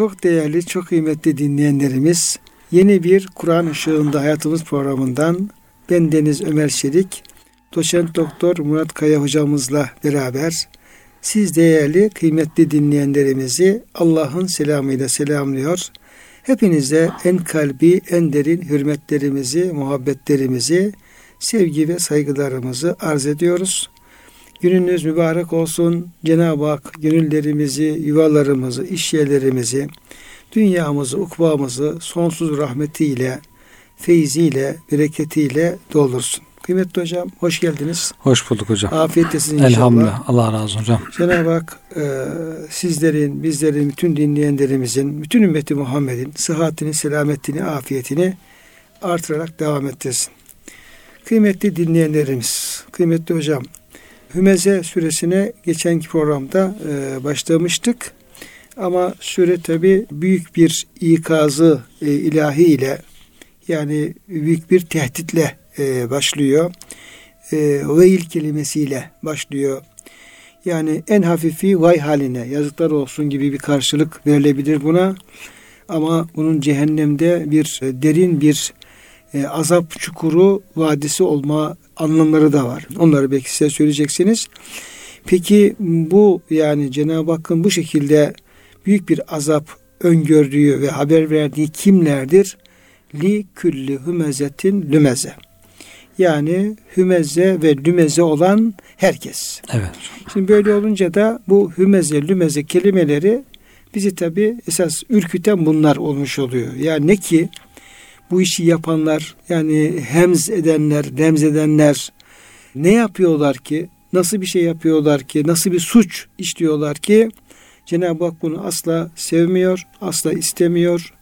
Çok değerli, çok kıymetli dinleyenlerimiz, yeni bir Kur'an ışığında hayatımız programından ben Deniz Ömer Şerik, doçent doktor Murat Kaya hocamızla beraber siz değerli, kıymetli dinleyenlerimizi Allah'ın selamıyla selamlıyor. Hepinize en kalbi, en derin hürmetlerimizi, muhabbetlerimizi, sevgi ve saygılarımızı arz ediyoruz. Gününüz mübarek olsun. Cenab-ı Hak gönüllerimizi, yuvalarımızı, iş yerlerimizi, dünyamızı, ukbamızı sonsuz rahmetiyle, feyziyle, bereketiyle doldursun. Kıymetli hocam hoş geldiniz. Hoş bulduk hocam. Afiyet olsun inşallah. Elhamdülillah. Allah razı olsun hocam. Cenab-ı Hak e, sizlerin, bizlerin, bütün dinleyenlerimizin, bütün ümmeti Muhammed'in sıhhatini, selametini, afiyetini artırarak devam ettirsin. Kıymetli dinleyenlerimiz, kıymetli hocam, Hümeze suresine geçenki programda e, başlamıştık. Ama sure tabi büyük bir ikazı e, ilahi ile yani büyük bir tehditle e, başlıyor. E, veil kelimesiyle başlıyor. Yani en hafifi vay haline yazıklar olsun gibi bir karşılık verilebilir buna. Ama bunun cehennemde bir e, derin bir e, azap çukuru vadisi olma anlamları da var. Onları belki size söyleyeceksiniz. Peki bu yani Cenab-ı Hakk'ın bu şekilde büyük bir azap öngördüğü ve haber verdiği kimlerdir? Li külli hümezetin lümeze. Yani hümeze ve lümeze olan herkes. Evet. Şimdi böyle olunca da bu hümeze, lümeze kelimeleri bizi tabi esas ürküten bunlar olmuş oluyor. Yani ne ki bu işi yapanlar yani hemz edenler, remz edenler ne yapıyorlar ki? Nasıl bir şey yapıyorlar ki? Nasıl bir suç işliyorlar ki? Cenab-ı Hak bunu asla sevmiyor, asla istemiyor.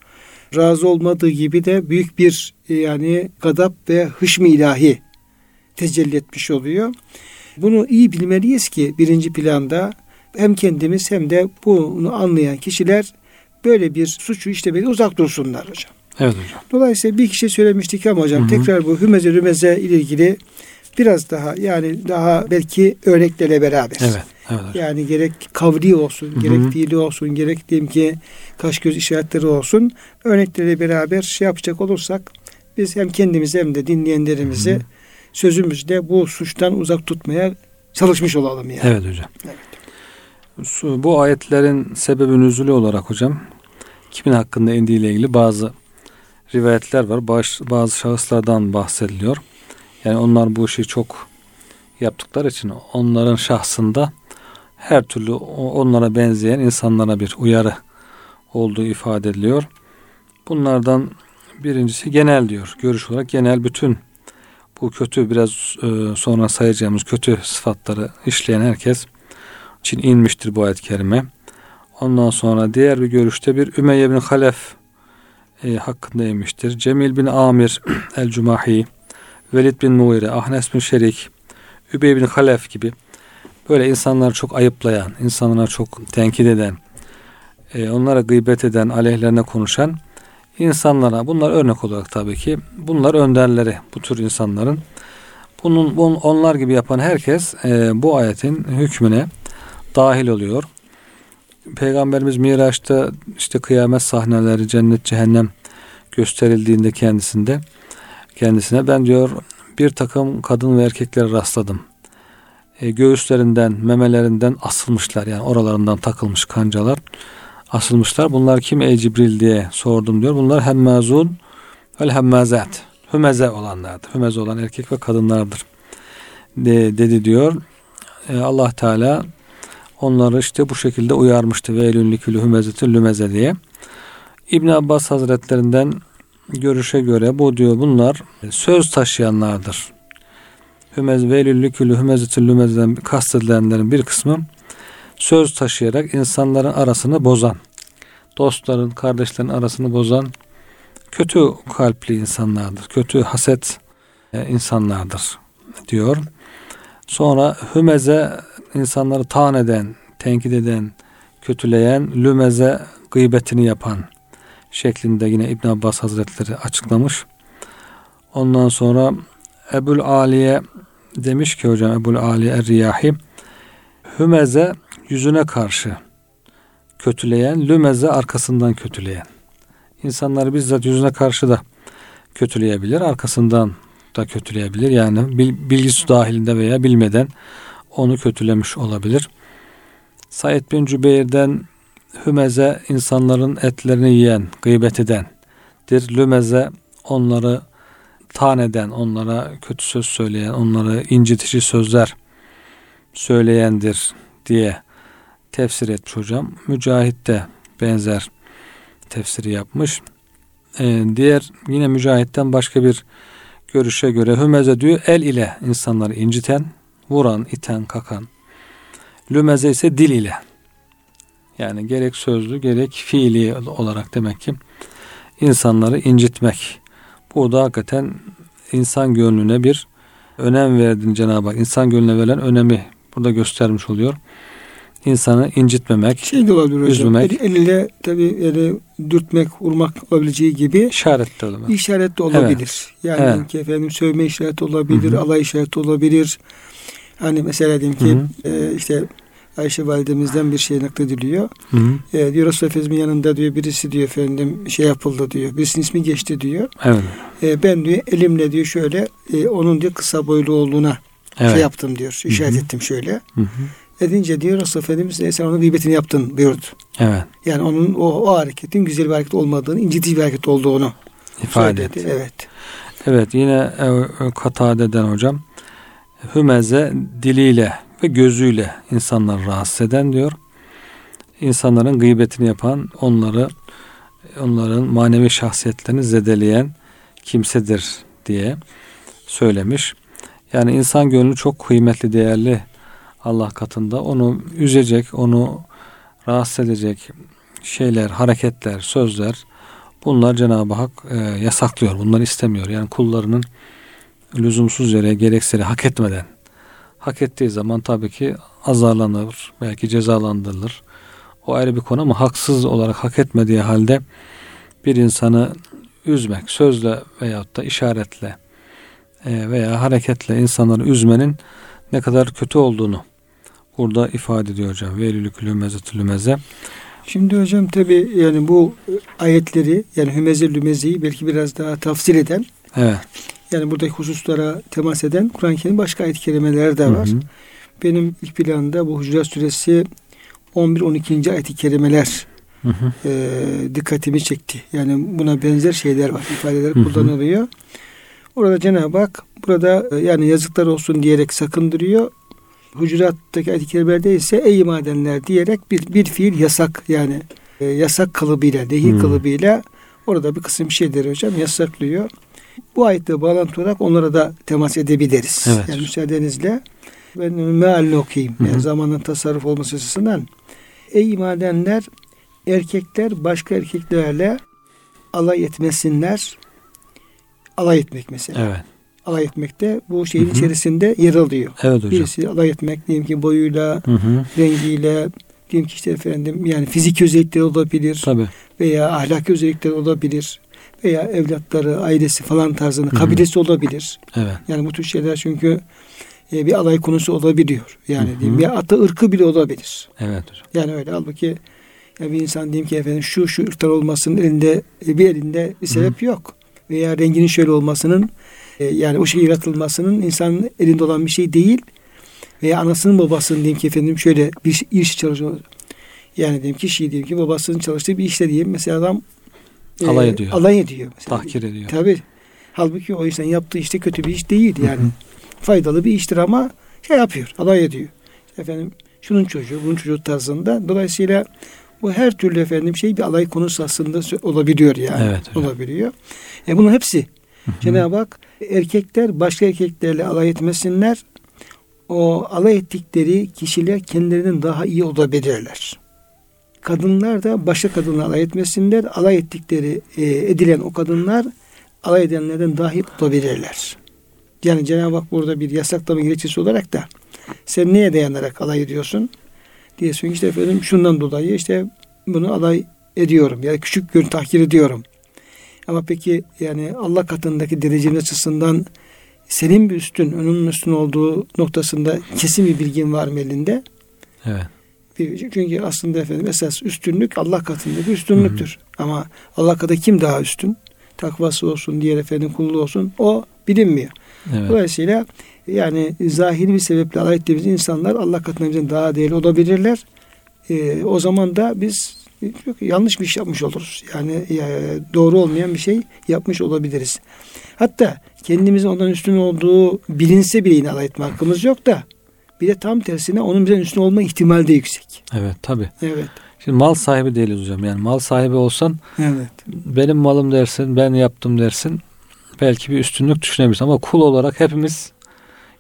Razı olmadığı gibi de büyük bir yani gadap ve hışm ilahi tecelli etmiş oluyor. Bunu iyi bilmeliyiz ki birinci planda hem kendimiz hem de bunu anlayan kişiler böyle bir suçu işlemeye uzak dursunlar hocam. Evet hocam. Dolayısıyla bir kişi söylemiştik ama hocam Hı-hı. tekrar bu hümeze rümeze ile ilgili biraz daha yani daha belki örneklerle beraber. Evet. Evet. Yani gerek kavli olsun, Hı-hı. gerek fiili olsun, gerek diyelim ki kaş göz işaretleri olsun. Örneklerle beraber şey yapacak olursak biz hem kendimizi hem de dinleyenlerimizi Hı-hı. sözümüzde bu suçtan uzak tutmaya çalışmış olalım yani. Evet hocam. Evet. Bu ayetlerin sebebi nüzulü olarak hocam kimin hakkında indiğiyle ilgili bazı rivayetler var. Bazı, bazı şahıslardan bahsediliyor. Yani onlar bu işi çok yaptıkları için onların şahsında her türlü onlara benzeyen insanlara bir uyarı olduğu ifade ediliyor. Bunlardan birincisi genel diyor. Görüş olarak genel bütün bu kötü biraz e, sonra sayacağımız kötü sıfatları işleyen herkes için inmiştir bu ayet-i kerime. Ondan sonra diğer bir görüşte bir Ümeyye bin Halef e, hakkında inmiştir. Cemil bin Amir el-Cumahi, Velid bin Muire, Ahnes bin Şerik, Übey bin Halef gibi böyle insanları çok ayıplayan, insanlara çok tenkit eden, e, onlara gıybet eden, aleyhlerine konuşan insanlara bunlar örnek olarak tabii ki bunlar önderleri bu tür insanların. Bunun, bunun onlar gibi yapan herkes e, bu ayetin hükmüne dahil oluyor. Peygamberimiz Miraç'ta işte kıyamet sahneleri, cennet, cehennem gösterildiğinde kendisinde kendisine ben diyor bir takım kadın ve erkekler rastladım. E, göğüslerinden, memelerinden asılmışlar yani oralarından takılmış kancalar asılmışlar. Bunlar kim ey Cibril diye sordum diyor. Bunlar hemmazun vel hemmazat. Hümeze olanlardır. Hümeze olan erkek ve kadınlardır. De, dedi diyor. E, Allah Teala onları işte bu şekilde uyarmıştı. Veylün likülü hümezetin lümeze diye. İbn Abbas Hazretlerinden görüşe göre bu diyor bunlar söz taşıyanlardır. Hümez veylül likülü hümezetin lümezeden kastedilenlerin bir kısmı söz taşıyarak insanların arasını bozan, dostların, kardeşlerin arasını bozan kötü kalpli insanlardır. Kötü haset e, insanlardır diyor. Sonra hümeze insanları taan eden, tenkit eden, kötüleyen, lümeze gıybetini yapan şeklinde yine İbn Abbas Hazretleri açıklamış. Ondan sonra Ebul Aliye demiş ki hocam Ebul Aliye Er-Riyahi Hümeze yüzüne karşı kötüleyen, lümeze arkasından kötüleyen. İnsanları bizzat yüzüne karşı da kötüleyebilir, arkasından da kötüleyebilir. Yani bilgisi dahilinde veya bilmeden onu kötülemiş olabilir. Said bin Cübeyr'den hümeze insanların etlerini yiyen, gıybet edendir. Lümeze onları tan eden, onlara kötü söz söyleyen, onları incitici sözler söyleyendir diye tefsir etmiş hocam. Mücahit de benzer tefsiri yapmış. Ee, diğer yine Mücahit'ten başka bir görüşe göre hümeze diyor el ile insanları inciten, vuran, iten, kakan. Lümeze ise dil ile. Yani gerek sözlü gerek fiili olarak demek ki insanları incitmek. Burada hakikaten insan gönlüne bir önem verdiğini Cenab-ı Hak insan gönlüne verilen önemi burada göstermiş oluyor. İnsanı incitmemek, şey de olabilir hocam. üzmemek. El, eliyle tabi eli dürtmek, vurmak olabileceği gibi işaret de olabilir. İşaret de olabilir. Evet. Yani evet. ki efendim sövme işareti olabilir, Hı-hı. alay işareti olabilir. Hani mesela diyelim ki e, işte Ayşe validemizden bir şey naklediliyor. Hı hı. E, diyor Resulullah Efendimiz'in yanında diyor birisi diyor efendim şey yapıldı diyor. Birisinin ismi geçti diyor. Evet. E, ben diyor elimle diyor şöyle e, onun diyor kısa boylu olduğuna şey evet. şey yaptım diyor. İşaret hı hı. ettim şöyle. Hı hı. Edince diyor Resulullah Efendimiz e, sen onun gıybetini yaptın buyurdu. Evet. Yani onun o, o hareketin güzel bir hareket olmadığını, incitici bir hareket olduğunu ifade etti. Evet. Evet yine e, Katade'den hocam Hümeze diliyle ve gözüyle insanları rahatsız eden diyor. İnsanların gıybetini yapan, onları onların manevi şahsiyetlerini zedeleyen kimsedir diye söylemiş. Yani insan gönlü çok kıymetli, değerli Allah katında. Onu üzecek, onu rahatsız edecek şeyler, hareketler, sözler bunlar Cenab-ı Hak e, yasaklıyor. Bunları istemiyor. Yani kullarının lüzumsuz yere gereksiz hak etmeden hak ettiği zaman tabii ki azarlanır, belki cezalandırılır. O ayrı bir konu ama haksız olarak hak etmediği halde bir insanı üzmek, sözle veyahut da işaretle e, veya hareketle insanları üzmenin ne kadar kötü olduğunu burada ifade ediyor hocam. Velülük lümezetü lümeze. Şimdi hocam tabi yani bu ayetleri yani hümeze lümezeyi belki biraz daha tafsir eden evet. Yani buradaki hususlara temas eden Kur'an-ı Kerim başka ayet-i kerimeler de var. Hı hı. Benim ilk planda bu Hucurat Suresi 11-12. ayet-i kerimeler hı hı. E, dikkatimi çekti. Yani buna benzer şeyler var, ifadeler hı hı. kullanılıyor. Orada Cenab-ı Hak burada e, yani yazıklar olsun diyerek sakındırıyor. Hucurat'taki ayet-i ise ey madenler diyerek bir, bir fiil yasak yani e, yasak kalıbıyla, nehi hmm. kalıbıyla orada bir kısım şeyleri hocam yasaklıyor. Bu ayette bağlantı olarak onlara da temas edebiliriz. Evet. Yani müsaadenizle ben mealini okuyayım. Hı hı. Yani zamanın tasarruf olması açısından. Ey iman erkekler başka erkeklerle alay etmesinler. Alay etmek mesela. Evet. Alay etmekte bu şeyin hı hı. içerisinde yer alıyor. Evet hocam. Birisi alay etmek diyelim ki boyuyla, hı hı. rengiyle, diyelim ki işte efendim yani fizik özellikleri olabilir. Tabii. Veya ahlaki özellikleri olabilir veya evlatları, ailesi falan tarzında kabilesi olabilir. Evet. Yani bu tür şeyler çünkü e, bir alay konusu olabiliyor. Yani Hı-hı. diyeyim ya ata ırkı bile olabilir. Evet hocam. Yani öyle halbuki ya bir insan diyeyim ki efendim şu şu ırklar olmasının elinde e, bir elinde bir sebep Hı-hı. yok. Veya renginin şöyle olmasının yani o şey yaratılmasının insanın elinde olan bir şey değil. Veya anasının babasının diyeyim ki efendim şöyle bir iş çalışıyor. Yani diyeyim kişi diyeyim ki babasının çalıştığı bir işte diyeyim. Mesela adam alay ediyor. Alay ediyor. Mesela. Tahkir ediyor. Tabi. Halbuki o insan yaptığı işte kötü bir iş değil yani. Faydalı bir iştir ama şey yapıyor. Alay ediyor. Efendim şunun çocuğu, bunun çocuğu tarzında. Dolayısıyla bu her türlü efendim şey bir alay konusu aslında olabiliyor yani. Evet, olabiliyor. E bunun hepsi Cenab-ı Hak erkekler başka erkeklerle alay etmesinler. O alay ettikleri kişiler kendilerinden daha iyi olabilirler kadınlar da başka kadınla alay etmesinler. Alay ettikleri e, edilen o kadınlar alay edenlerden dahi olabilirler. Yani Cenab-ı Hak burada bir yasaklama gerekçesi olarak da sen neye dayanarak alay ediyorsun? Diyorsun işte efendim şundan dolayı işte bunu alay ediyorum ya yani küçük gün tahkir ediyorum. Ama peki yani Allah katındaki derecen açısından senin bir üstün, onun üstün olduğu noktasında kesin bir bilgin var mı elinde? Evet. Çünkü aslında efendim esas üstünlük Allah katında bir üstünlüktür. Hı hı. Ama Allah katında kim daha üstün? Takvası olsun, diğer efendim kulluğu olsun. O bilinmiyor. Evet. Dolayısıyla yani zahiri bir sebeple alay ettiğimiz insanlar Allah katında bizden daha değerli olabilirler. Ee, o zaman da biz çok yanlış bir iş yapmış oluruz. Yani e, doğru olmayan bir şey yapmış olabiliriz. Hatta kendimizin ondan üstün olduğu bilinse bile yine alay etme hakkımız yok da bir de tam tersine onun bizden üstün olma ihtimali de yüksek. Evet tabi. Evet. Şimdi mal sahibi değiliz hocam. Yani mal sahibi olsan evet. benim malım dersin, ben yaptım dersin. Belki bir üstünlük düşünebilirsin ama kul olarak hepimiz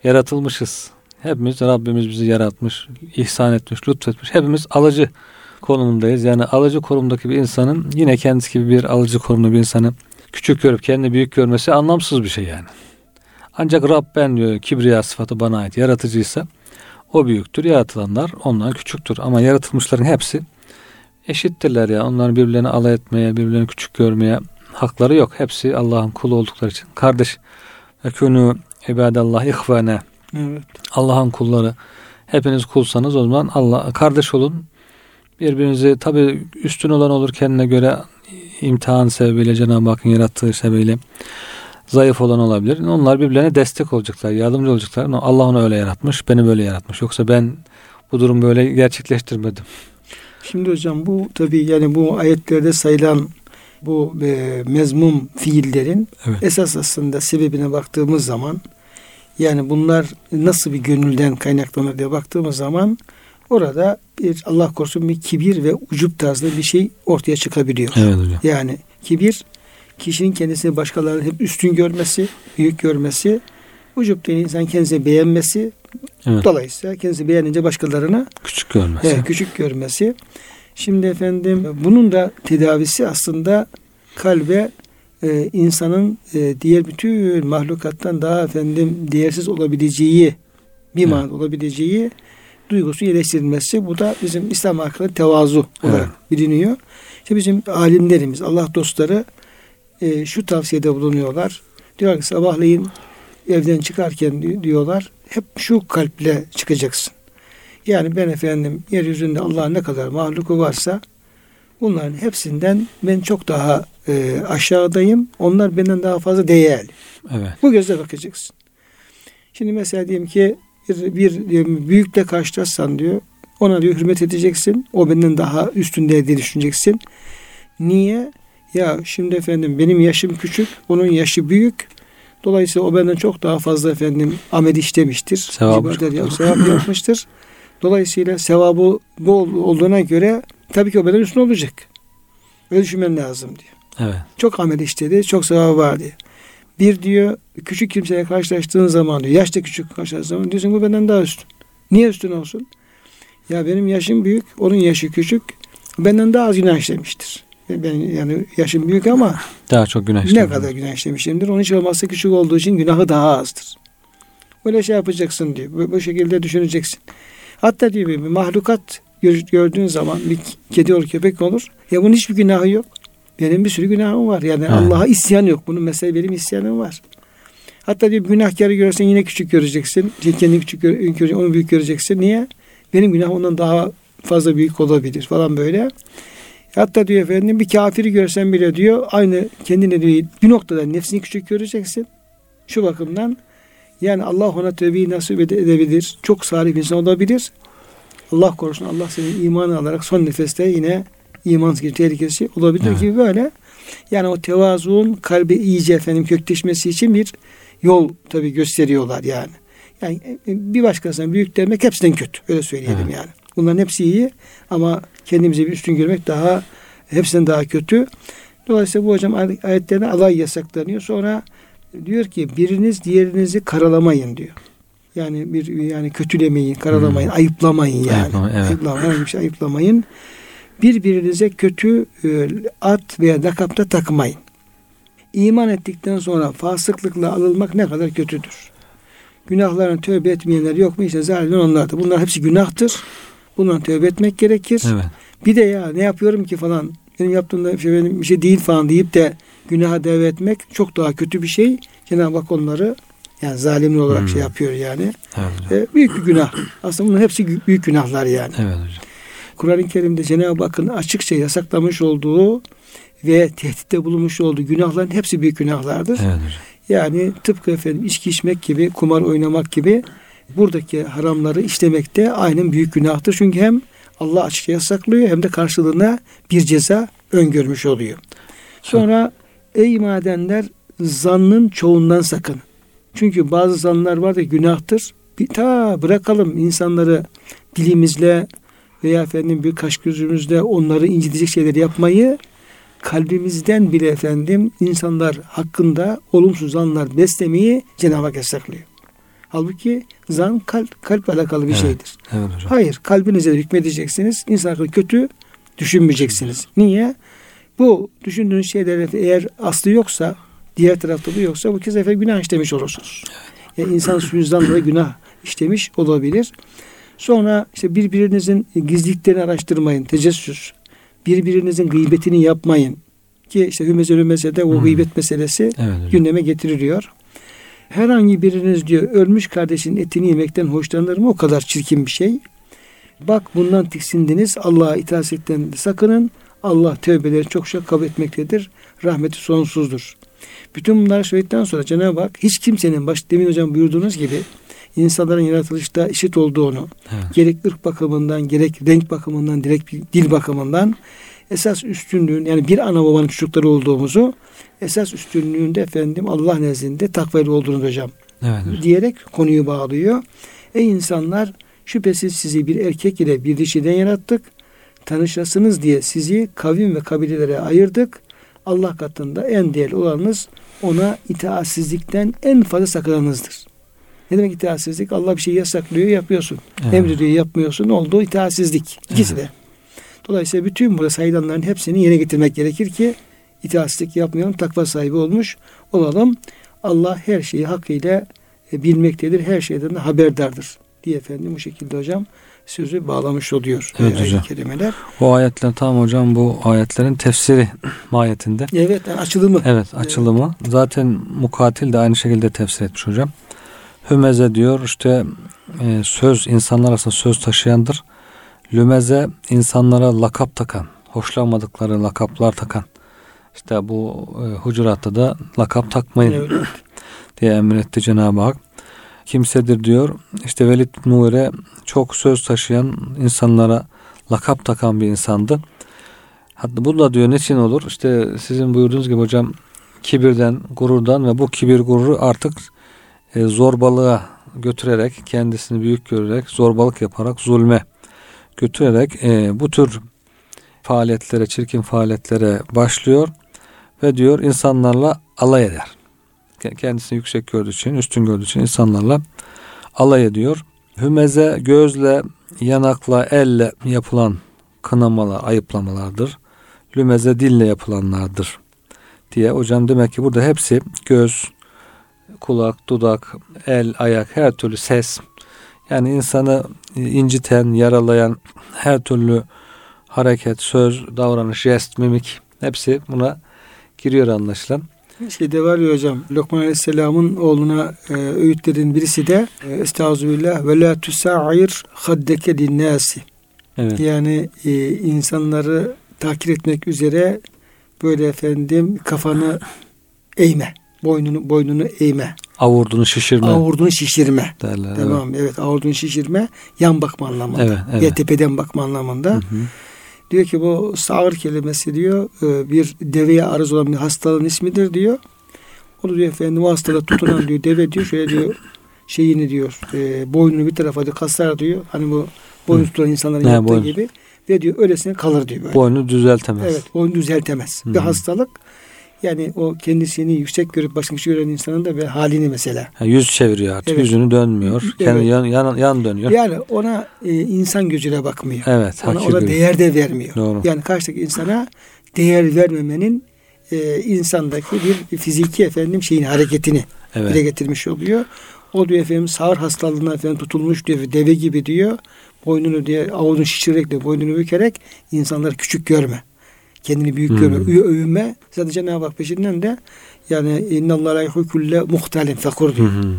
yaratılmışız. Hepimiz Rabbimiz bizi yaratmış, ihsan etmiş, lütfetmiş. Hepimiz alıcı konumundayız. Yani alıcı konumdaki bir insanın yine kendisi gibi bir alıcı konumda bir insanı küçük görüp kendini büyük görmesi anlamsız bir şey yani. Ancak Rab ben diyor kibriya sıfatı bana ait yaratıcıysa o büyüktür. Yaratılanlar ondan küçüktür. Ama yaratılmışların hepsi eşittirler ya. Onların birbirlerini alay etmeye, birbirlerini küçük görmeye hakları yok. Hepsi Allah'ın kulu oldukları için. Kardeş ve künü ibadallah ihvane. Evet. Allah'ın kulları. Hepiniz kulsanız o zaman Allah kardeş olun. Birbirinizi tabi üstün olan olur kendine göre imtihan sebebiyle Cenab-ı Hakk'ın yarattığı sebebiyle zayıf olan olabilir. Onlar birbirlerine destek olacaklar, yardımcı olacaklar. Allah onu öyle yaratmış, beni böyle yaratmış. Yoksa ben bu durum böyle gerçekleştirmedim. Şimdi hocam bu tabi yani bu ayetlerde sayılan bu e, mezmum fiillerin evet. esas aslında sebebine baktığımız zaman yani bunlar nasıl bir gönülden kaynaklanır diye baktığımız zaman orada bir Allah korusun bir kibir ve ucup tarzında bir şey ortaya çıkabiliyor. Evet hocam. Yani kibir kişinin kendisini başkalarının hep üstün görmesi, büyük görmesi, ucup değil insan kendisini beğenmesi, evet. dolayısıyla kendisi beğenince başkalarına küçük görmesi. He, küçük görmesi. Şimdi efendim bunun da tedavisi aslında kalbe e, insanın e, diğer bütün mahlukattan daha efendim değersiz olabileceği bir evet. olabileceği duygusu iyileştirilmesi. Bu da bizim İslam hakkında tevazu olarak evet. biliniyor. İşte bizim alimlerimiz, Allah dostları e, şu tavsiyede bulunuyorlar. Diyor ki sabahleyin evden çıkarken diyorlar hep şu kalple çıkacaksın. Yani ben efendim yeryüzünde Allah ne kadar mahluku varsa bunların hepsinden ben çok daha e, aşağıdayım. Onlar benden daha fazla değerli. Evet. Bu gözle bakacaksın. Şimdi mesela diyelim ki bir, bir diyelim, büyükle karşılaşsan diyor. Ona diyor hürmet edeceksin. O benden daha üstünde diye düşüneceksin. Niye? Ya şimdi efendim benim yaşım küçük, onun yaşı büyük. Dolayısıyla o benden çok daha fazla efendim amel işlemiştir. Sevap, yap, sevap yapmıştır. Dolayısıyla sevabı bol olduğuna göre tabii ki o benden üstün olacak. Öyle düşünmen lazım diyor. Evet. Çok amel işledi, çok sevabı var diyor. Bir diyor küçük kimseye karşılaştığın zaman diyor, yaşta küçük karşılaştığın zaman diyorsun bu benden daha üstün. Niye üstün olsun? Ya benim yaşım büyük, onun yaşı küçük. Benden daha az günah işlemiştir. Ben yani yaşım büyük ama daha çok günah işlemişim. Ne kadar günah işlemişimdir. Onun için olmazsa küçük olduğu için günahı daha azdır. Böyle şey yapacaksın diyor. Bu, bu şekilde düşüneceksin. Hatta diyor bir mahlukat gördüğün zaman bir kedi olur köpek olur. Ya bunun hiçbir günahı yok. Benim bir sürü günahım var. Yani. Allah'a isyan yok. Bunun mesela benim isyanım var. Hatta diyor günahkarı görürsen yine küçük göreceksin. Kendini küçük göreceksin, onu büyük göreceksin. Niye? Benim günah ondan daha fazla büyük olabilir falan böyle. Hatta diyor efendim bir kafiri görsen bile diyor aynı kendine diyor bir noktada nefsini küçük göreceksin. Şu bakımdan yani Allah ona tövbeyi nasip edebilir. Çok salih insan olabilir. Allah korusun Allah senin imanı alarak son nefeste yine gibi tehlikesi olabilir evet. gibi böyle. Yani o tevazuun kalbe iyice efendim kökleşmesi için bir yol tabi gösteriyorlar yani. Yani e, bir başkasına büyük demek hepsinden kötü. Öyle söyleyelim evet. yani. Bunların hepsi iyi ama kendimizi bir üstün görmek daha hepsinden daha kötü. Dolayısıyla bu hocam ayetlerine alay yasaklanıyor. Sonra diyor ki biriniz diğerinizi karalamayın diyor. Yani bir yani kötülemeyin, karalamayın, hmm. ayıplamayın yani. Ayıplama, evet. Ayıplamayın, bir şey ayıplamayın. Birbirinize kötü e, at veya lakapta takmayın. İman ettikten sonra fasıklıkla alınmak ne kadar kötüdür. Günahlarına tövbe etmeyenler yok mu? İşte zalimler onlardır. Bunlar hepsi günahtır. Bundan tövbe etmek gerekir. Evet. Bir de ya ne yapıyorum ki falan benim yaptığım da şey benim bir şey değil falan deyip de günaha dev etmek çok daha kötü bir şey. Cenab-ı Hak onları yani zalimli olarak hmm. şey yapıyor yani. Evet ee, büyük bir günah. Aslında bunların hepsi büyük günahlar yani. Evet hocam. Kur'an-ı Kerim'de Cenab-ı Hakk'ın açıkça yasaklamış olduğu ve tehditte bulunmuş olduğu günahların hepsi büyük günahlardır. Evet Yani tıpkı efendim içki içmek gibi, kumar oynamak gibi buradaki haramları işlemek de aynen büyük günahtır. Çünkü hem Allah açıkça yasaklıyor hem de karşılığına bir ceza öngörmüş oluyor. Sonra ey madenler zannın çoğundan sakın. Çünkü bazı zanlar var da günahtır. Bir ta bırakalım insanları dilimizle veya efendim bir kaş gözümüzle onları incitecek şeyleri yapmayı kalbimizden bile efendim insanlar hakkında olumsuz zanlar beslemeyi Cenab-ı Hak yasaklıyor. Halbuki zan kalp, kalple alakalı bir Evet, şeydir. Evet hocam. Hayır, kalbinize de hükmedeceksiniz. İnsan hakkında kötü düşünmeyeceksiniz. Niye? Bu düşündüğünüz şeyler eğer aslı yoksa, diğer tarafta bu yoksa bu kez efendim günah işlemiş olursunuz. Yani insan suyunuzdan dolayı günah işlemiş olabilir. Sonra işte birbirinizin gizliliklerini araştırmayın, tecessüs. Birbirinizin gıybetini yapmayın. Ki işte hümeze hümeze de o Hmm. gıybet meselesi Evet gündeme getiriliyor. Herhangi biriniz diyor ölmüş kardeşin etini yemekten hoşlanır mı? O kadar çirkin bir şey. Bak bundan tiksindiniz. Allah'a itaat etmekten de sakının. Allah tövbeleri çok çok kabul etmektedir. Rahmeti sonsuzdur. Bütün bunları söyledikten sonra Cenab-ı Hak hiç kimsenin baş demin hocam buyurduğunuz gibi insanların yaratılışta eşit olduğunu Evet. gerek ırk bakımından gerek renk bakımından gerek dil bakımından esas üstünlüğün yani bir ana babanın çocukları olduğumuzu esas üstünlüğünde efendim Allah nezdinde takvalı olduğunu hocam Evet hocam. diyerek konuyu bağlıyor. Ey insanlar şüphesiz sizi bir erkek ile bir dişiden yarattık. Tanışasınız diye sizi kavim ve kabilelere ayırdık. Allah katında en değerli olanınız ona itaatsizlikten en fazla sakınanızdır. Ne demek itaatsizlik? Allah bir şey yasaklıyor, yapıyorsun. Evet. Emrediyor, yapmıyorsun. Olduğu itaatsizlik. İkisi de. Dolayısıyla bütün burada sayılanların hepsini yerine getirmek gerekir ki itaatsizlik yapmayalım, takva sahibi olmuş olalım. Allah her şeyi hakkıyla e, bilmektedir, her şeyden de haberdardır diye efendim bu şekilde hocam sözü bağlamış oluyor. Evet hocam. kerimeler. O ayetler tam hocam bu ayetlerin tefsiri mahiyetinde. Evet, yani açılımı. Evet açılımı. Zaten mukatil de aynı şekilde tefsir etmiş hocam. Hümeze diyor işte e, söz insanlar arasında söz taşıyandır. Lümeze insanlara lakap takan, hoşlanmadıkları lakaplar takan. İşte bu e, hucuratta da lakap takmayın Evet. diye emretti Cenab-ı Hak. Kimsedir diyor işte Velid Muire çok söz taşıyan insanlara lakap takan bir insandı. Hatta bu da diyor niçin olur? İşte sizin buyurduğunuz gibi hocam kibirden, gururdan ve bu kibir gururu artık e, zorbalığa götürerek, kendisini büyük görerek, zorbalık yaparak, zulme götürerek e, bu tür faaliyetlere, çirkin faaliyetlere başlıyor ve diyor insanlarla alay eder. Ke- Kendisini yüksek gördüğü için, üstün gördüğü için insanlarla alay ediyor. Hümeze gözle, yanakla, elle yapılan kınamalar, ayıplamalardır. Lümeze dille yapılanlardır diye hocam demek ki burada hepsi göz, kulak, dudak, el, ayak, her türlü ses. Yani insanı inciten, yaralayan her türlü hareket, söz, davranış, jest, mimik hepsi buna giriyor anlaşılan. Şeyde var ya hocam Lokman Aleyhisselam'ın oğluna e, öğütlerin birisi de e, Estağfirullah ve la tusa'ir haddeke linnâsi. Evet. Yani e, insanları takir etmek üzere böyle efendim kafanı eğme. Boynunu boynunu eğme. Avurdunu şişirme Avurdunu şişirme. derler. Tamam evet avurdunu şişirme yan bakma anlamında. Evet, evet. Ya tepeden bakma anlamında. Evet. Hı hı. Diyor ki bu sağır kelimesi diyor e, bir deveye arız olan bir hastalığın ismidir diyor. O da diyor efendim o hastalığa tutunan diyor deve diyor şöyle diyor şeyini diyor e, boynunu bir tarafa diyor kaslar diyor. Hani bu boyun Hı. tutulan insanların Ne, yaptığı boyun. gibi ve diyor öylesine kalır diyor böyle. Boynu düzeltemez. Evet boyun düzeltemez. Hı. Bir hastalık yani o kendisini yüksek görüp başka bir şey gören insanın da ve halini mesela. Ha, yüz çeviriyor artık. Evet. Yüzünü dönmüyor. Kendi Evet. yan, yan, yan dönüyor. Yani ona e, insan gözüyle bakmıyor. Evet. Ona, ona değer de vermiyor. Doğru. Yani karşıdaki insana değer vermemenin e, insandaki bir fiziki efendim şeyin hareketini Evet. dile getirmiş oluyor. O diyor efendim sağır hastalığına efendim tutulmuş diyor deve gibi diyor. Boynunu diye avucunu şişirerek de boynunu bükerek insanları küçük görme. Kendini büyük Hmm. görme. Övü- Övünme. Zaten Cenab-ı Hak peşinden de yani la yuhibbul muhtalin fekur Hı diyor. hı.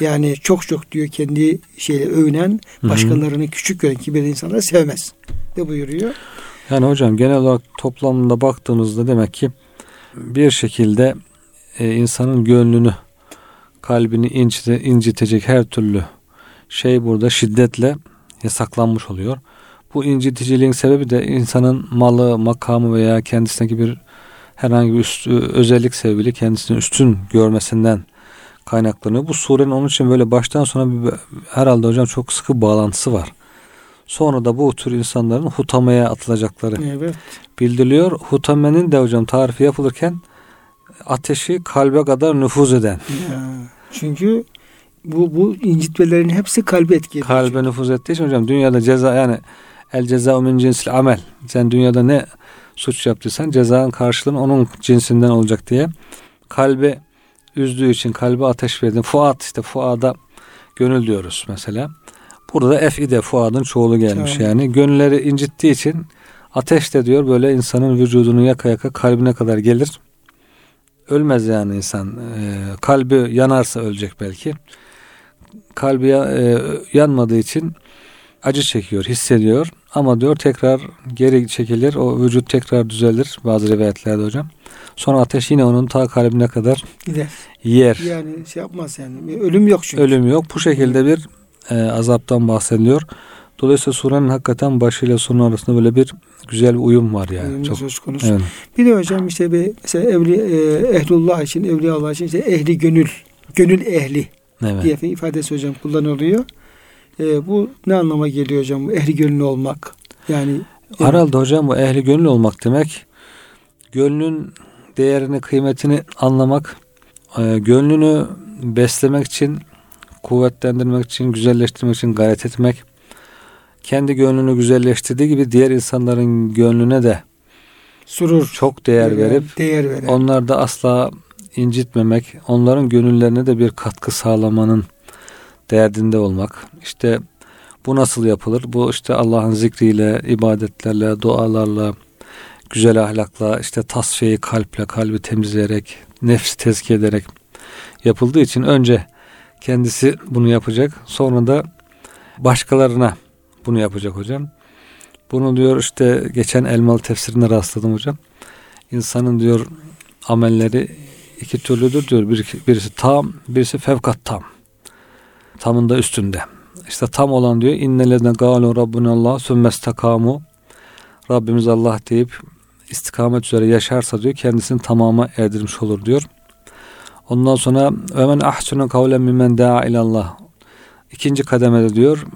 Yani çok çok diyor kendi şeyle övünen hı. başkalarını küçük gören kibirli insanları sevmez. ne buyuruyor? Yani hocam genel olarak toplamında baktığımızda demek ki bir şekilde e, insanın gönlünü, kalbini incite, incitecek her türlü şey burada şiddetle yasaklanmış oluyor. Bu inciticiliğin sebebi de insanın malı, makamı veya kendisindeki bir herhangi bir üstü, özellik sebebiyle kendisini üstün görmesinden kaynaklanıyor. Bu surenin onun için böyle baştan sona bir, herhalde hocam çok sıkı bağlantısı var. Sonra da bu tür insanların hutamaya atılacakları evet. bildiriliyor. Hutamenin de hocam tarifi yapılırken ateşi kalbe kadar nüfuz eden. Ya, çünkü bu bu incitmelerin hepsi kalbe etki Kalbe nüfuz ettiği için hocam dünyada ceza yani el ceza min cinsil amel. Sen dünyada ne suç yaptıysan cezanın karşılığın onun cinsinden olacak diye kalbe üzdüğü için kalbe ateş verdin. Fuat işte fuada gönül diyoruz mesela. Burada da efide fuadın çoğulu gelmiş tamam. yani. Gönülleri incittiği için ateş de diyor böyle insanın vücudunu yaka yaka kalbine kadar gelir. Ölmez yani insan. E, kalbi yanarsa ölecek belki. Kalbi e, yanmadığı için acı çekiyor, hissediyor. Ama diyor tekrar geri çekilir. O vücut tekrar düzelir bazı rivayetlerde hocam. Sonra ateş yine onun ta kalbine kadar gider. Yer. Yani şey yapmaz yani. Ölüm yok çünkü. Ölüm yok. Bu şekilde bir e, azaptan bahsediliyor. Dolayısıyla surenin hakikaten başıyla sonu arasında böyle bir güzel bir uyum var yani. Uyum Çok, söz konusu. Evet. Bir de hocam işte bir mesela evli e, ehlullah için, evliya için işte ehli gönül, gönül ehli evet. diye ifadesi hocam kullanılıyor. E, bu ne anlama geliyor hocam? Ehli gönüllü olmak. Yani Herhalde hocam bu ehli gönüllü olmak demek gönlün değerini, kıymetini anlamak, e, gönlünü beslemek için, kuvvetlendirmek için, güzelleştirmek için gayret etmek, kendi gönlünü güzelleştirdiği gibi diğer insanların gönlüne de surur çok değer verip değer veren. onlar da asla incitmemek, onların gönüllerine de bir katkı sağlamanın derdinde olmak. İşte bu nasıl yapılır? Bu işte Allah'ın zikriyle, ibadetlerle, dualarla, güzel ahlakla, işte tasfiyeyi kalple, kalbi temizleyerek, nefsi tezkiye ederek yapıldığı için önce kendisi bunu yapacak. Sonra da başkalarına bunu yapacak hocam. Bunu diyor işte geçen Elmalı tefsirinde rastladım hocam. İnsanın diyor amelleri iki türlüdür diyor. Bir, birisi tam, birisi fevkat tam. Tamın da üstünde. İşte tam olan diyor innelezne galu rabbunallah sümmestakamu Rabbimiz Allah deyip istikamet üzere yaşarsa diyor kendisini tamama erdirmiş olur diyor. Ondan sonra ve men ahsunu kavlen mimmen daa ilallah. İkinci kademede diyor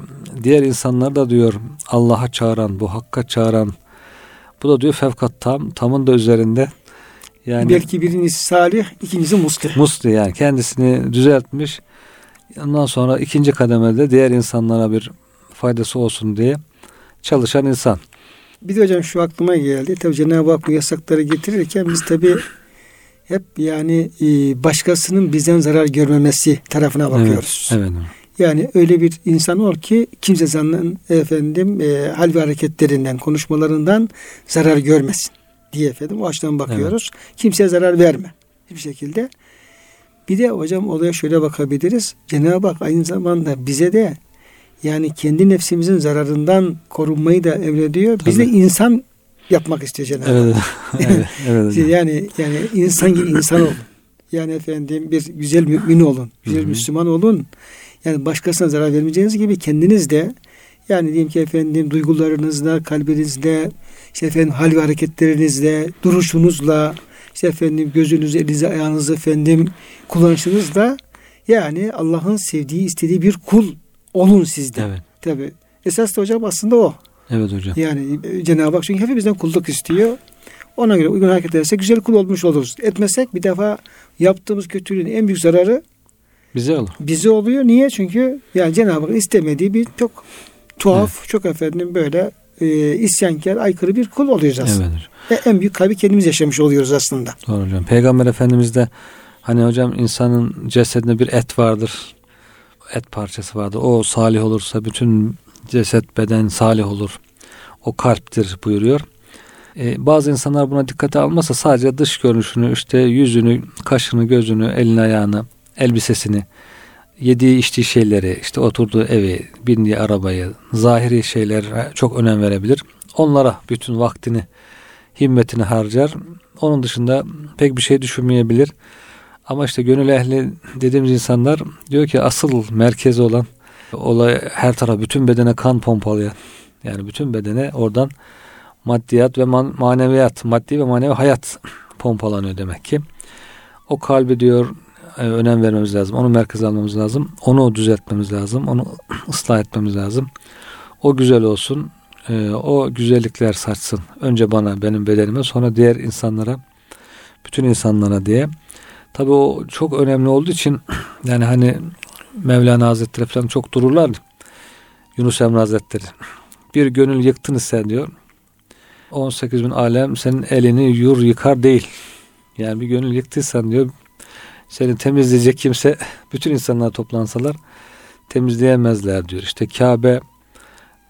diğer insanlar da diyor Allah'a çağıran, bu hakka çağıran. Bu da diyor fevkat tam, tamın da üzerinde. Yani belki birincisi salih, ikincisi muslih. Muslih yani kendisini düzeltmiş. Ondan sonra ikinci kademede diğer insanlara bir faydası olsun diye çalışan insan. Bir de hocam şu aklıma geldi. Tabii Cenab-ı Hak bu yasakları getirirken biz tabii hep yani e, başkasının bizden zarar görmemesi tarafına bakıyoruz. Evet. evet. Yani öyle bir insan ol ki kimse zannen efendim e, hal ve hareketlerinden, konuşmalarından zarar görmesin diye efendim o açıdan bakıyoruz. Evet. Kimseye zarar verme bir şekilde. Bir de hocam olaya şöyle bakabiliriz. Cenab-ı Hak aynı zamanda bize de yani kendi nefsimizin zararından korunmayı da emrediyor. Tabii. Biz de insan yapmak istiyor Cenab-ı evet. evet, evet, yani yani insan gibi insan olun. Yani efendim bir güzel mümin olun. Güzel Hı-hı. Müslüman olun. Yani başkasına zarar vermeyeceğiniz gibi kendiniz de yani diyelim ki efendim duygularınızla, kalbinizle, işte efendim hal ve hareketlerinizle, duruşunuzla, işte efendim gözünüzü, elinizi, ayağınızı efendim kullanışınızla yani Allah'ın sevdiği, istediği bir kul olun sizde. Evet. Tabi. Esas da hocam aslında o. Evet hocam. Yani e, Cenab-ı Hak çünkü hepimizden kulluk istiyor. Ona göre uygun hareket edersek güzel kul olmuş oluruz. Etmezsek bir defa yaptığımız kötülüğün en büyük zararı bize olur. Bize oluyor. Niye? Çünkü yani Cenab-ı Hak istemediği bir çok tuhaf, evet. çok efendim böyle e, isyankar, aykırı bir kul aslında. Evet. Ve en büyük kaybı kendimiz yaşamış oluyoruz aslında. Doğru hocam. Peygamber Efendimiz de hani hocam insanın cesedinde bir et vardır. Et parçası vardır. O salih olursa bütün ceset beden salih olur. O kalptir buyuruyor. Ee, bazı insanlar buna dikkate almasa sadece dış görünüşünü işte yüzünü, kaşını, gözünü, elini ayağını, elbisesini, yediği içtiği şeyleri, işte oturduğu evi, bindiği arabayı, zahiri şeyler çok önem verebilir. onlara bütün vaktini, himmetini harcar. Onun dışında pek bir şey düşünmeyebilir. Ama işte gönül ehli dediğimiz insanlar diyor ki asıl merkezi olan olay her taraf bütün bedene kan pompalayan yani bütün bedene oradan maddiyat ve man, maneviyat, maddi ve manevi hayat pompalanıyor demek ki. O kalbi diyor e, önem vermemiz lazım. Onu merkeze almamız lazım. Onu düzeltmemiz lazım. Onu ıslah etmemiz lazım. O güzel olsun. E, o güzellikler saçsın. Önce bana, benim bedenime, sonra diğer insanlara, bütün insanlara diye. Tabii o çok önemli olduğu için yani hani Mevlana Hazretleri falan çok dururlar. Yunus Emre Hazretleri. Bir gönül yıktın sen diyor. 18 bin alem senin elini yur yıkar değil. Yani bir gönül yıktıysan diyor seni temizleyecek kimse bütün insanlar toplansalar temizleyemezler diyor. İşte Kabe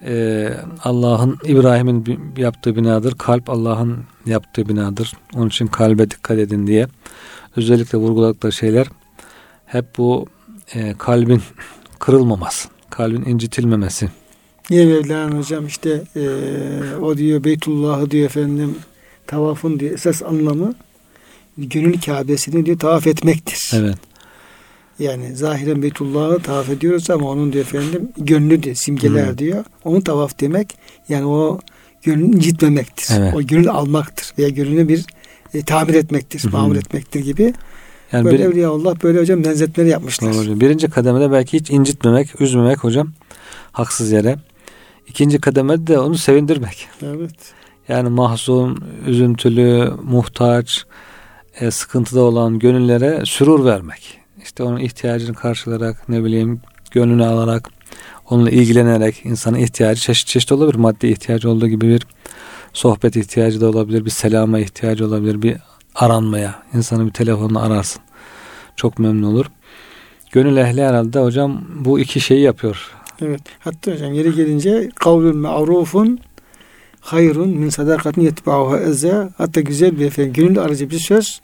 e, Allah'ın İbrahim'in yaptığı binadır. Kalp Allah'ın yaptığı binadır. Onun için kalbe dikkat edin diye özellikle vurguladıkları şeyler hep bu e, kalbin kırılmaması, kalbin incitilmemesi. Niye Mevlana hocam işte e, o diyor Beytullah'ı diyor efendim tavafın diyor esas anlamı gönül Kabe'sini diyor tavaf etmektir. Evet. Yani zahiren Beytullah'ı tavaf ediyoruz ama onun diyor efendim gönlü diyor simgeler hmm. diyor. Onu tavaf demek yani o gönlünü incitmemektir. Evet. O gönül almaktır veya gönlünü bir e, tamir etmektir, hı mamur etmektir gibi. Yani böyle bir, Evliya Allah böyle hocam benzetmeleri yapmışlar. Hocam. Birinci kademede belki hiç incitmemek, üzmemek hocam haksız yere. İkinci kademede de onu sevindirmek. Evet. Yani mahzun, üzüntülü, muhtaç, e, sıkıntıda olan gönüllere sürur vermek. İşte onun ihtiyacını karşılayarak, ne bileyim gönlünü alarak, onunla ilgilenerek insanın ihtiyacı çeşit çeşit olabilir. Maddi ihtiyacı olduğu gibi bir sohbet ihtiyacı da olabilir, bir selama ihtiyacı olabilir, bir aranmaya. insanı bir telefonla ararsın. Çok memnun olur. Gönül ehli herhalde hocam bu iki şeyi yapıyor. Evet. Hatta hocam yeri gelince kavlun ma'rufun hayrun min sadakatin yetba'uha eze hatta güzel bir efendim gönül aracı bir söz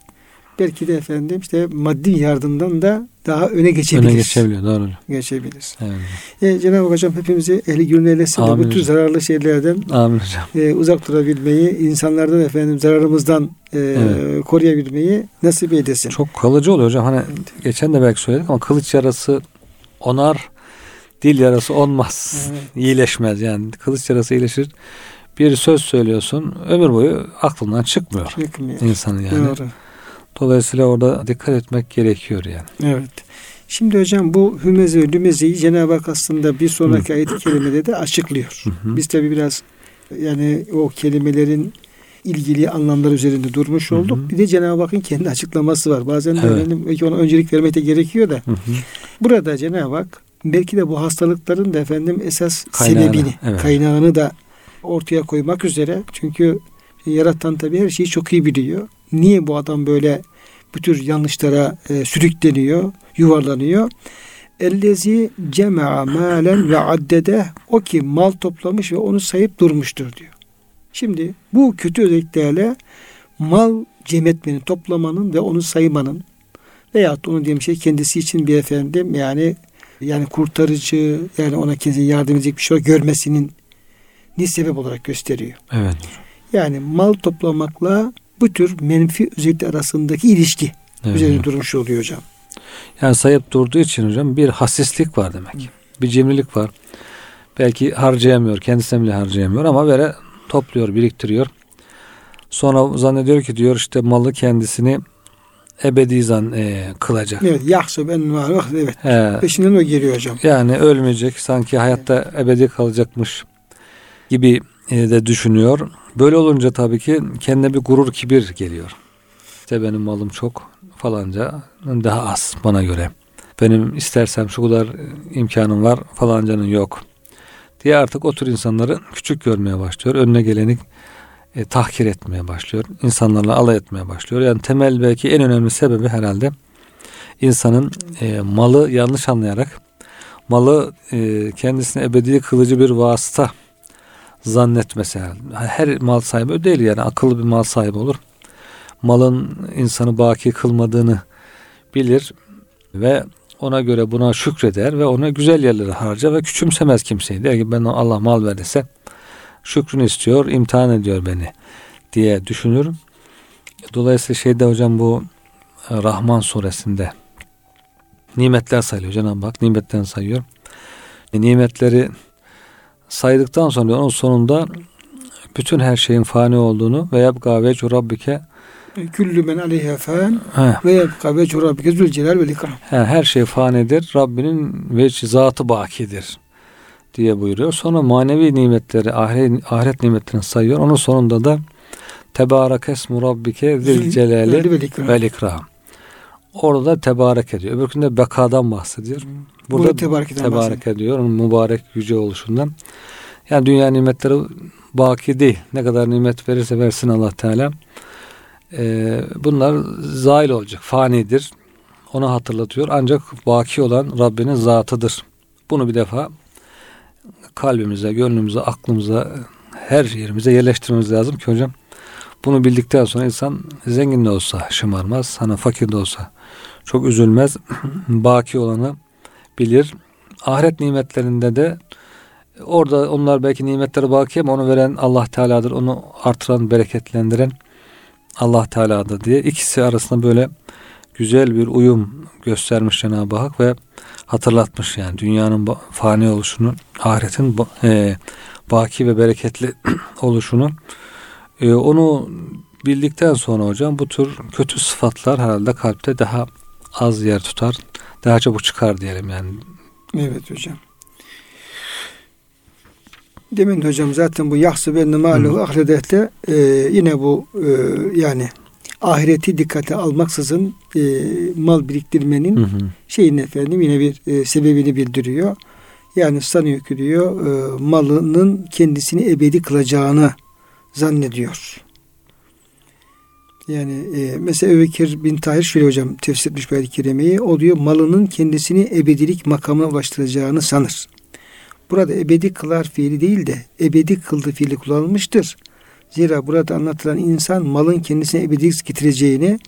belki de efendim işte maddi yardımdan da daha öne geçebilir. Öne geçebiliyor doğru. Geçebilir. Evet. E, Cenab-ı Hak hocam hepimizi ehli gönül eylesin de bu tür zararlı şeylerden Amin hocam. E, uzak durabilmeyi, insanlardan efendim zararımızdan e, evet. koruyabilmeyi nasip eylesin. Çok kalıcı oluyor hocam. Hani evet. geçen de belki söyledik ama kılıç yarası onar, dil yarası olmaz. Evet. İyileşmez yani. Kılıç yarası iyileşir. Bir söz söylüyorsun ömür boyu aklından çıkmıyor. Çıkmıyor. insanın yani. Doğru. Dolayısıyla orada dikkat etmek gerekiyor yani. Evet. Şimdi hocam bu hümeze lümezeyi Cenab-ı Hak aslında bir sonraki ayet-i kerimede de açıklıyor. Biz tabi biraz yani o kelimelerin ilgili anlamlar üzerinde durmuş olduk. Hı hı. Bir de Cenab-ı Hakk'ın kendi açıklaması var. Bazen de evet. belki ona öncelik vermek de gerekiyor da. Hı hı. Burada Cenab-ı Hak belki de bu hastalıkların da efendim esas kaynağını, sebebini, evet. kaynağını da ortaya koymak üzere. Çünkü yaratan tabi her şeyi çok iyi biliyor. Niye bu adam böyle bu tür yanlışlara e, sürükleniyor, yuvarlanıyor? Ellezi cema'a malen ve addede o ki mal toplamış ve onu sayıp durmuştur diyor. Şimdi bu kötü özelliklerle mal cem etmenin, toplamanın ve onu saymanın veyahut onu diyelim şey kendisi için bir efendim yani yani kurtarıcı yani ona kendisine yardım edecek bir şey görmesinin ne sebep olarak gösteriyor. Evet. Yani mal toplamakla bu tür menfi özellikler arasındaki ilişki evet. üzerine durmuş oluyor hocam. Yani sayıp durduğu için hocam bir hassislik var demek. Hı. Bir cimrilik var. Belki harcayamıyor, kendisine bile harcayamıyor ama böyle topluyor, biriktiriyor. Sonra zannediyor ki diyor işte malı kendisini ebedi zan e, kılacak. Evet, yahsu ben var. Evet. He. Peşinden o geliyor hocam. Yani ölmeyecek, sanki hayatta ebedi kalacakmış gibi de düşünüyor. Böyle olunca tabii ki kendine bir gurur kibir geliyor. İşte benim malım çok falanca daha az bana göre. Benim istersem şu kadar imkanım var falancanın yok. Diye artık o tür insanları küçük görmeye başlıyor. Önüne geleni e, tahkir etmeye başlıyor. İnsanlarla alay etmeye başlıyor. Yani temel belki en önemli sebebi herhalde insanın e, malı yanlış anlayarak malı e, kendisine ebedi kılıcı bir vasıta zannetmesi. Her mal sahibi değil yani akıllı bir mal sahibi olur. Malın insanı baki kılmadığını bilir ve ona göre buna şükreder ve ona güzel yerlere harcar ve küçümsemez kimseyi. Der ki ben Allah mal verdiyse şükrünü istiyor, imtihan ediyor beni diye düşünürüm. Dolayısıyla şeyde hocam bu e, Rahman suresinde nimetler sayılıyor. Cenab-ı Hak nimetlerini sayıyor. E, nimetleri saydıktan sonra onun sonunda bütün her şeyin fani olduğunu ve yabqa vecu rabbike Küllü men aleyha fan ve yebka vecu rabbike zülcelal vel ikram. Her şey fanidir. Rabbinin veci zatı bakidir diye buyuruyor. Sonra manevi nimetleri, ahiret, ahiret nimetlerini sayıyor. Onun sonunda da Tebarek esmu rabbike zil celali vel ikram. Orada da tebarek ediyor. Öbürkünde bekadan bahsediyor. Burada, Burada tebarek, tebarek ediyor. Onun mübarek yüce oluşundan. Yani dünya nimetleri baki değil. Ne kadar nimet verirse versin Allah Teala. Ee, bunlar zail olacak. Fanidir. Ona hatırlatıyor. Ancak baki olan Rabbinin zatıdır. Bunu bir defa kalbimize, gönlümüze, aklımıza, her yerimize yerleştirmemiz lazım ki hocam. Bunu bildikten sonra insan zengin de olsa şımarmaz, hani fakir de olsa çok üzülmez. Baki olanı bilir. Ahiret nimetlerinde de orada onlar belki nimetleri baki ama onu veren Allah Teala'dır. Onu artıran, bereketlendiren Allah Teala'dır diye ikisi arasında böyle güzel bir uyum göstermiş Cenab-ı Hak ve hatırlatmış yani dünyanın fani oluşunu, ahiretin e, baki ve bereketli oluşunu. E, onu bildikten sonra hocam bu tür kötü sıfatlar herhalde kalpte daha az yer tutar. Daha çabuk çıkar diyelim yani. Evet hocam. Demin hocam zaten bu yahsı ve nemaluhu ahredette e, yine bu e, yani ahireti dikkate almaksızın e, mal biriktirmenin hı hı. şeyini efendim yine bir e, sebebini bildiriyor. Yani sanıyor ki diyor e, malının kendisini ebedi kılacağını zannediyor. Yani e, mesela Ebu bin Tahir şöyle hocam tefsir etmiş bu ayet O diyor malının kendisini ebedilik makamına ulaştıracağını sanır. Burada ebedi kılar fiili değil de ebedi kıldı fiili kullanılmıştır. Zira burada anlatılan insan malın kendisine ebedilik getireceğini,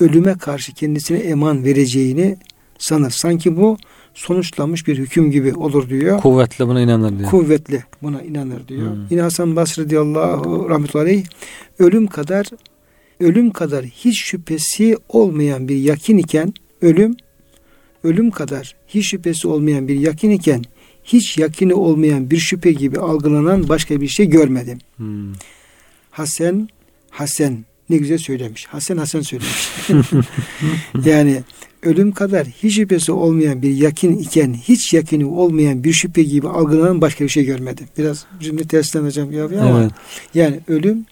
ölüme karşı kendisine eman vereceğini sanır. Sanki bu sonuçlanmış bir hüküm gibi olur diyor. Kuvvetle buna inanır diyor. Kuvvetle buna inanır diyor. Hmm. Yine Hasan Basri radıyallahu rahmetullahi ölüm kadar ölüm kadar hiç şüphesi olmayan bir yakin iken ölüm ölüm kadar hiç şüphesi olmayan bir yakin iken hiç yakini olmayan bir şüphe gibi algılanan başka bir şey görmedim. Hmm. Hasan Hasan ne güzel söylemiş. Hasan Hasan söylemiş. yani ölüm kadar hiç şüphesi olmayan bir yakin iken hiç yakini olmayan bir şüphe gibi algılanan başka bir şey görmedim. Biraz cümle tersten hocam ya ama evet. yani ölüm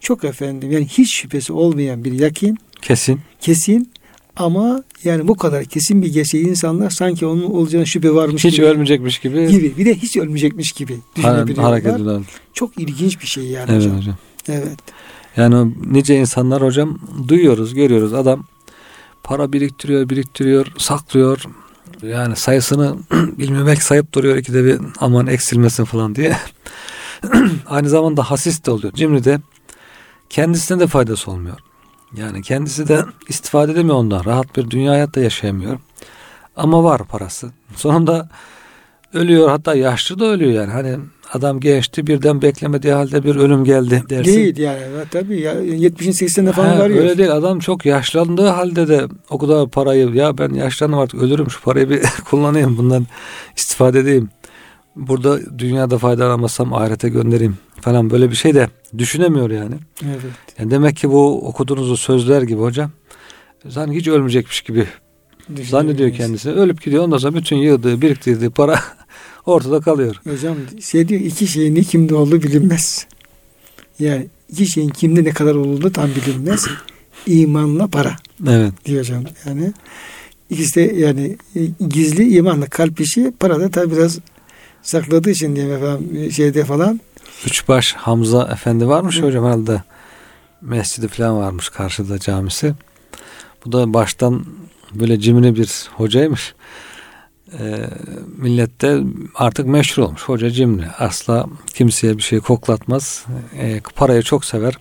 çok efendim yani hiç şüphesi olmayan bir yakin kesin kesin ama yani bu kadar kesin bir gerçeği insanlar sanki onun olacağına şüphe varmış hiç gibi. ölmeyecekmiş gibi. Gibi. Bir de hiç ölmeyecekmiş gibi düşünebiliyorlar. Hareket. Çok ilginç bir şey yani evet, hocam. hocam. Evet. Yani nice insanlar hocam duyuyoruz, görüyoruz. Adam para biriktiriyor, biriktiriyor, saklıyor. Yani sayısını belki sayıp duruyor ikide bir aman eksilmesin falan diye. Aynı zamanda hasis de oluyor. Cimri de kendisine de faydası olmuyor. Yani kendisi de istifade edemiyor ondan. Rahat bir dünya hayatta yaşayamıyor. Ama var parası. Sonunda ölüyor hatta yaşlı da ölüyor yani. Hani adam gençti birden beklemediği halde bir ölüm geldi dersin. Değil yani tabii ya 70'in 80'inde falan ha, varıyor. Öyle değil adam çok yaşlandığı halde de o kadar parayı ya ben yaşlandım artık ölürüm şu parayı bir kullanayım bundan istifade edeyim. Burada dünyada faydalanmasam ahirete göndereyim falan böyle bir şey de düşünemiyor yani. Evet. Yani demek ki bu okuduğunuz sözler gibi hocam sanki hiç ölmeyecekmiş gibi zannediyor kendisi. Ölüp gidiyor ondan sonra bütün yığdığı biriktirdiği para ortada kalıyor. Hocam şey diyor iki şeyin ne kimde olduğu bilinmez. Yani iki şeyin kimde ne kadar olduğu tam bilinmez. İmanla para. Evet. Diyor hocam yani. İkisi de yani gizli imanla kalp işi parada tabi biraz sakladığı için diye efendim şeyde falan. Üçbaş Hamza Efendi varmış Hı. hocam herhalde. Mescidi falan varmış karşıda camisi. Bu da baştan böyle cimri bir hocaymış e, millette artık meşhur olmuş. Hoca cimri. Asla kimseye bir şey koklatmaz. E, parayı çok sever.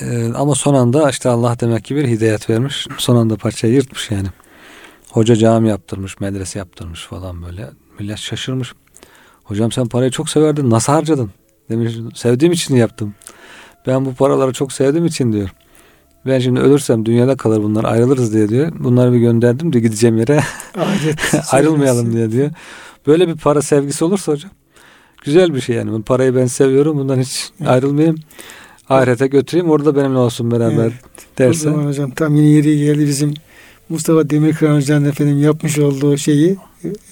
E, ama son anda işte Allah demek ki bir hidayet vermiş. Son anda parçayı yırtmış yani. Hoca cami yaptırmış, medrese yaptırmış falan böyle. Millet şaşırmış. Hocam sen parayı çok severdin. Nasıl harcadın? Demiş sevdiğim için yaptım. Ben bu paraları çok sevdiğim için diyor. Ben şimdi ölürsem dünyada kalır bunlar ayrılırız diye diyor. Bunları bir gönderdim de gideceğim yere ayrılmayalım diye diyor. Böyle bir para sevgisi olursa hocam güzel bir şey yani. Bu parayı ben seviyorum bundan hiç evet. ayrılmayayım. Ahirete götüreyim orada benimle olsun beraber evet. derse. O zaman hocam tam yeni yeri geldi bizim Mustafa Demirkıran Hoca'nın efendim yapmış olduğu şeyi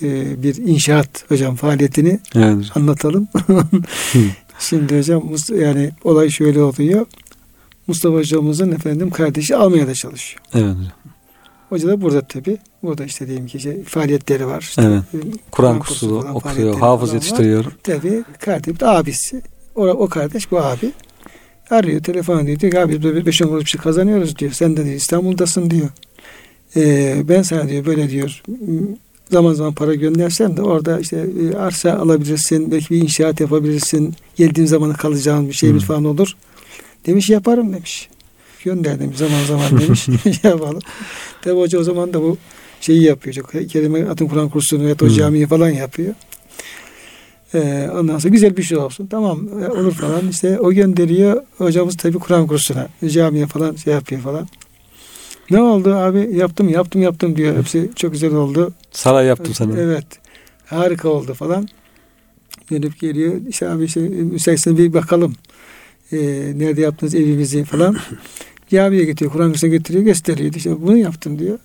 e, bir inşaat hocam faaliyetini evet. anlatalım. Şimdi hocam yani olay şöyle oluyor. Mustafa hocamızın efendim kardeşi Almanya'da çalışıyor. Evet hocam. Hoca da burada tabi. Burada işte diyelim ki işte faaliyetleri var. İşte evet. Kur'an kursu okuyor, hafız yetiştiriyor. Tabi kardeş abisi. O, o kardeş bu abi. Arıyor telefon ediyor. Diyor abi biz 5 kuruş bir şey kazanıyoruz diyor. Sen de diyor, İstanbul'dasın diyor. Ee, ben sana diyor böyle diyor zaman zaman para göndersem de orada işte e, arsa alabilirsin, belki bir inşaat yapabilirsin, geldiğin zaman kalacağın bir şeyimiz hmm. falan olur. Demiş yaparım demiş. Gönder demiş zaman zaman demiş. yapalım. Tabi hoca o zaman da bu şeyi yapıyor. Kelime Atın Kur'an kursunu ve o hmm. camiyi falan yapıyor. Ee, ondan sonra güzel bir şey olsun. Tamam e, olur falan. işte o gönderiyor. Hocamız tabi Kur'an kursuna, camiye falan şey yapıyor falan. Ne oldu abi? Yaptım yaptım yaptım diyor. Hepsi çok güzel oldu. Saray yaptım sana. Evet. Harika oldu falan. Dönüp geliyor. İşte abi işte müsaitsen bir bakalım. Ee, nerede yaptınız evimizi falan. Camiye getiriyor. Kur'an kursuna getiriyor. Gösteriyor. İşte bunu yaptım diyor.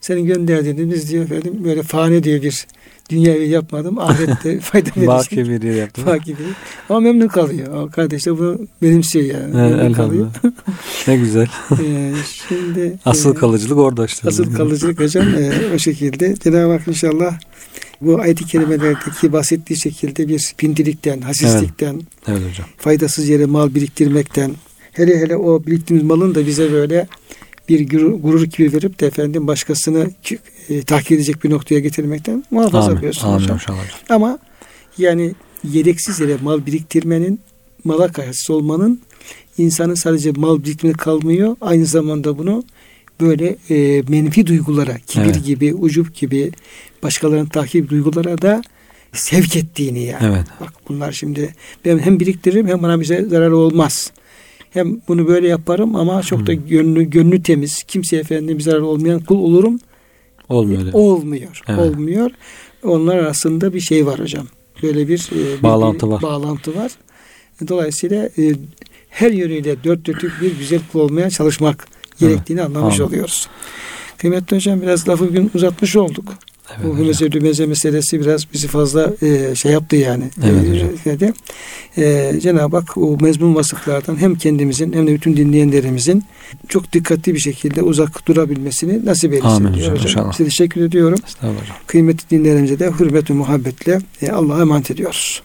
Senin gönderdiğini biz diyor efendim böyle fani diye bir dünyayı yapmadım. Ahirette fayda verecek. Baki bir yaptım. Baki bir. Ama memnun kalıyor. O kardeş de bunu benimsiyor yani. Evet, memnun kalıyor. ne güzel. ee, şimdi Asıl e, kalıcılık orada işte. Asıl kalıcılık hocam e, o şekilde. Cenab-ı Hak inşallah bu ayet-i kerimelerdeki bahsettiği şekilde bir pindilikten, hasislikten, evet. Evet hocam. faydasız yere mal biriktirmekten, hele hele o biriktirdiğimiz malın da bize böyle bir gurur, gibi verip de efendim başkasını e, tahkir edecek bir noktaya getirmekten muhafaza Amin. yapıyorsun Amin. hocam. Amin. Ama yani yedeksiz yere mal biriktirmenin, mala kayasız olmanın insanın sadece mal biriktirmeye kalmıyor. Aynı zamanda bunu böyle e, menfi duygulara, kibir evet. gibi, ucup gibi, başkalarının takip duygulara da sevk ettiğini yani. Evet. Bak bunlar şimdi ben hem biriktiririm hem bana bize zararı olmaz. Hem bunu böyle yaparım ama çok hmm. da gönlü, gönlü temiz. Kimseye efendim zarar olmayan kul olurum. Olmuyor. Olmuyor. Evet. Olmuyor. Onlar arasında bir şey var hocam. Böyle bir, e, bir bağlantı bir, var. Bağlantı var. Dolayısıyla e, her yönüyle dört dörtlük bir güzel kul olmaya çalışmak gerektiğini evet. anlamış Anladım. oluyoruz. Kıymetli hocam biraz lafı gün uzatmış olduk. Evet, Bu hümeze dümeze meselesi biraz bizi fazla e, şey yaptı yani. Evet, e, dedi. E, Cenab-ı Hak o mezmun vasıflardan hem kendimizin hem de bütün dinleyenlerimizin çok dikkatli bir şekilde uzak durabilmesini nasip eylesin. Amin hocam, hocam. Inşallah. Size teşekkür ediyorum. Kıymetli dinleyenlerimize de hürmet ve muhabbetle e, Allah'a emanet ediyoruz.